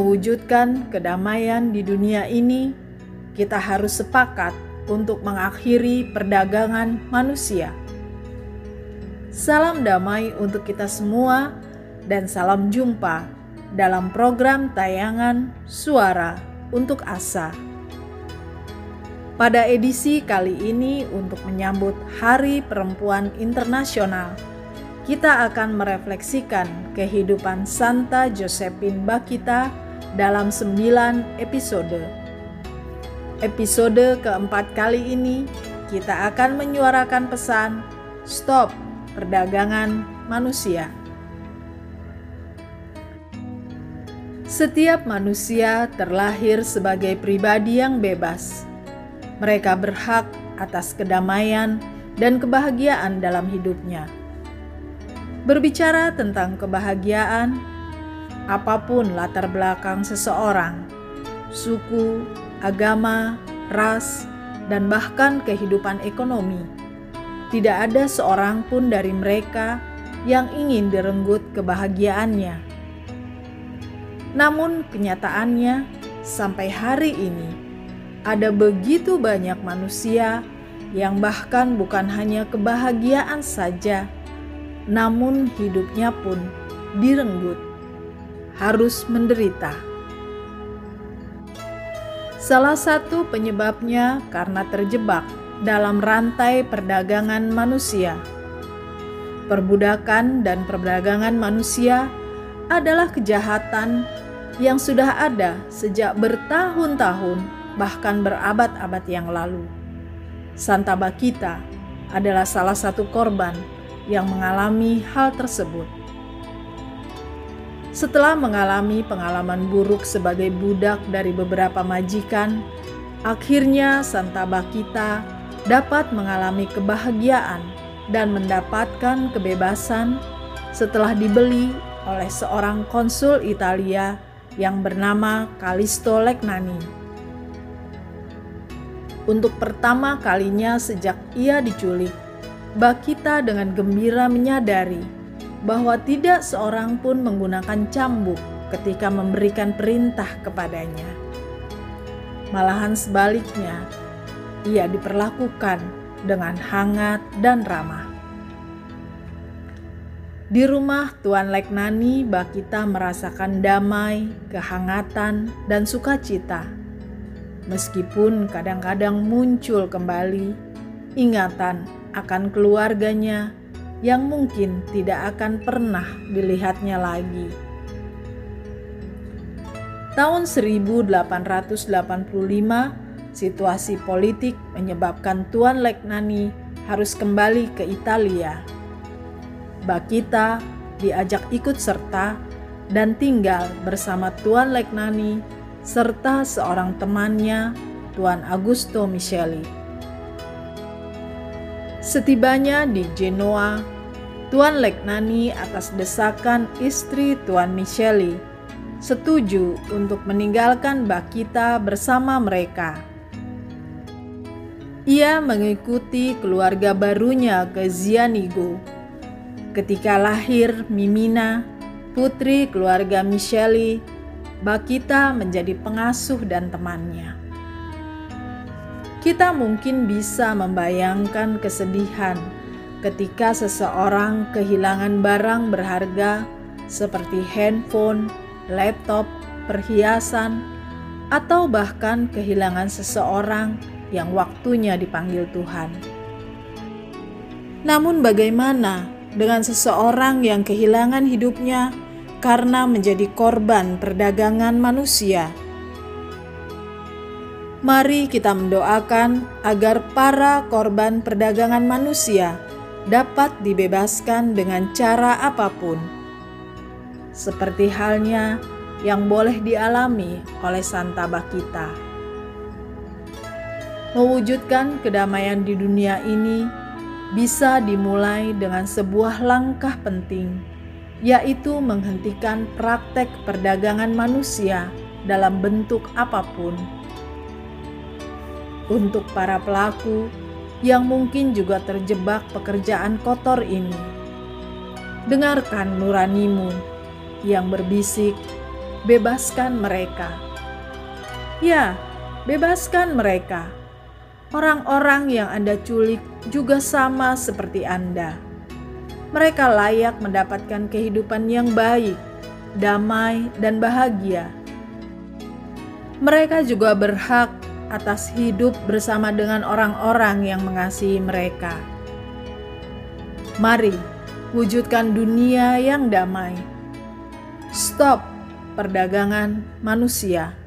mewujudkan kedamaian di dunia ini, kita harus sepakat untuk mengakhiri perdagangan manusia. Salam damai untuk kita semua, dan salam jumpa dalam program tayangan Suara untuk Asa. Pada edisi kali ini, untuk menyambut Hari Perempuan Internasional, kita akan merefleksikan kehidupan Santa Josephine Bakita dalam sembilan episode. Episode keempat kali ini, kita akan menyuarakan pesan Stop Perdagangan Manusia. Setiap manusia terlahir sebagai pribadi yang bebas. Mereka berhak atas kedamaian dan kebahagiaan dalam hidupnya. Berbicara tentang kebahagiaan, apa pun latar belakang seseorang, suku, agama, ras, dan bahkan kehidupan ekonomi, tidak ada seorang pun dari mereka yang ingin direnggut kebahagiaannya. Namun, kenyataannya sampai hari ini ada begitu banyak manusia yang bahkan bukan hanya kebahagiaan saja namun hidupnya pun direnggut, harus menderita. Salah satu penyebabnya karena terjebak dalam rantai perdagangan manusia. Perbudakan dan perdagangan manusia adalah kejahatan yang sudah ada sejak bertahun-tahun, bahkan berabad-abad yang lalu. Santa Bakita adalah salah satu korban yang mengalami hal tersebut. Setelah mengalami pengalaman buruk sebagai budak dari beberapa majikan, akhirnya Santa Bakita dapat mengalami kebahagiaan dan mendapatkan kebebasan setelah dibeli oleh seorang konsul Italia yang bernama Kalisto Legnani. Untuk pertama kalinya sejak ia diculik, Bakita dengan gembira menyadari bahwa tidak seorang pun menggunakan cambuk ketika memberikan perintah kepadanya. Malahan sebaliknya, ia diperlakukan dengan hangat dan ramah. Di rumah Tuan Leknani, Bakita merasakan damai, kehangatan, dan sukacita. Meskipun kadang-kadang muncul kembali ingatan akan keluarganya yang mungkin tidak akan pernah dilihatnya lagi. Tahun 1885, situasi politik menyebabkan Tuan Legnani harus kembali ke Italia. Bakita diajak ikut serta dan tinggal bersama Tuan Legnani serta seorang temannya, Tuan Augusto Micheli. Setibanya di Genoa, Tuan Legnani atas desakan istri Tuan Micheli setuju untuk meninggalkan Bakita bersama mereka. Ia mengikuti keluarga barunya ke Zianigo. Ketika lahir Mimina, putri keluarga Micheli, Bakita menjadi pengasuh dan temannya kita mungkin bisa membayangkan kesedihan ketika seseorang kehilangan barang berharga seperti handphone, laptop, perhiasan, atau bahkan kehilangan seseorang yang waktunya dipanggil Tuhan. Namun, bagaimana dengan seseorang yang kehilangan hidupnya karena menjadi korban perdagangan manusia? Mari kita mendoakan agar para korban perdagangan manusia dapat dibebaskan dengan cara apa pun, seperti halnya yang boleh dialami oleh Santa Bakita. Mewujudkan kedamaian di dunia ini bisa dimulai dengan sebuah langkah penting, yaitu menghentikan praktek perdagangan manusia dalam bentuk apa pun untuk para pelaku yang mungkin juga terjebak pekerjaan kotor ini. Dengarkan nuranimu yang berbisik, bebaskan mereka. Ya, bebaskan mereka. Orang-orang yang Anda culik juga sama seperti Anda. Mereka layak mendapatkan kehidupan yang baik, damai, dan bahagia. Mereka juga berhak atas hidup bersama dengan orang-orang yang mengasihi mereka. Mari wujudkan dunia yang damai. Stop perdagangan manusia.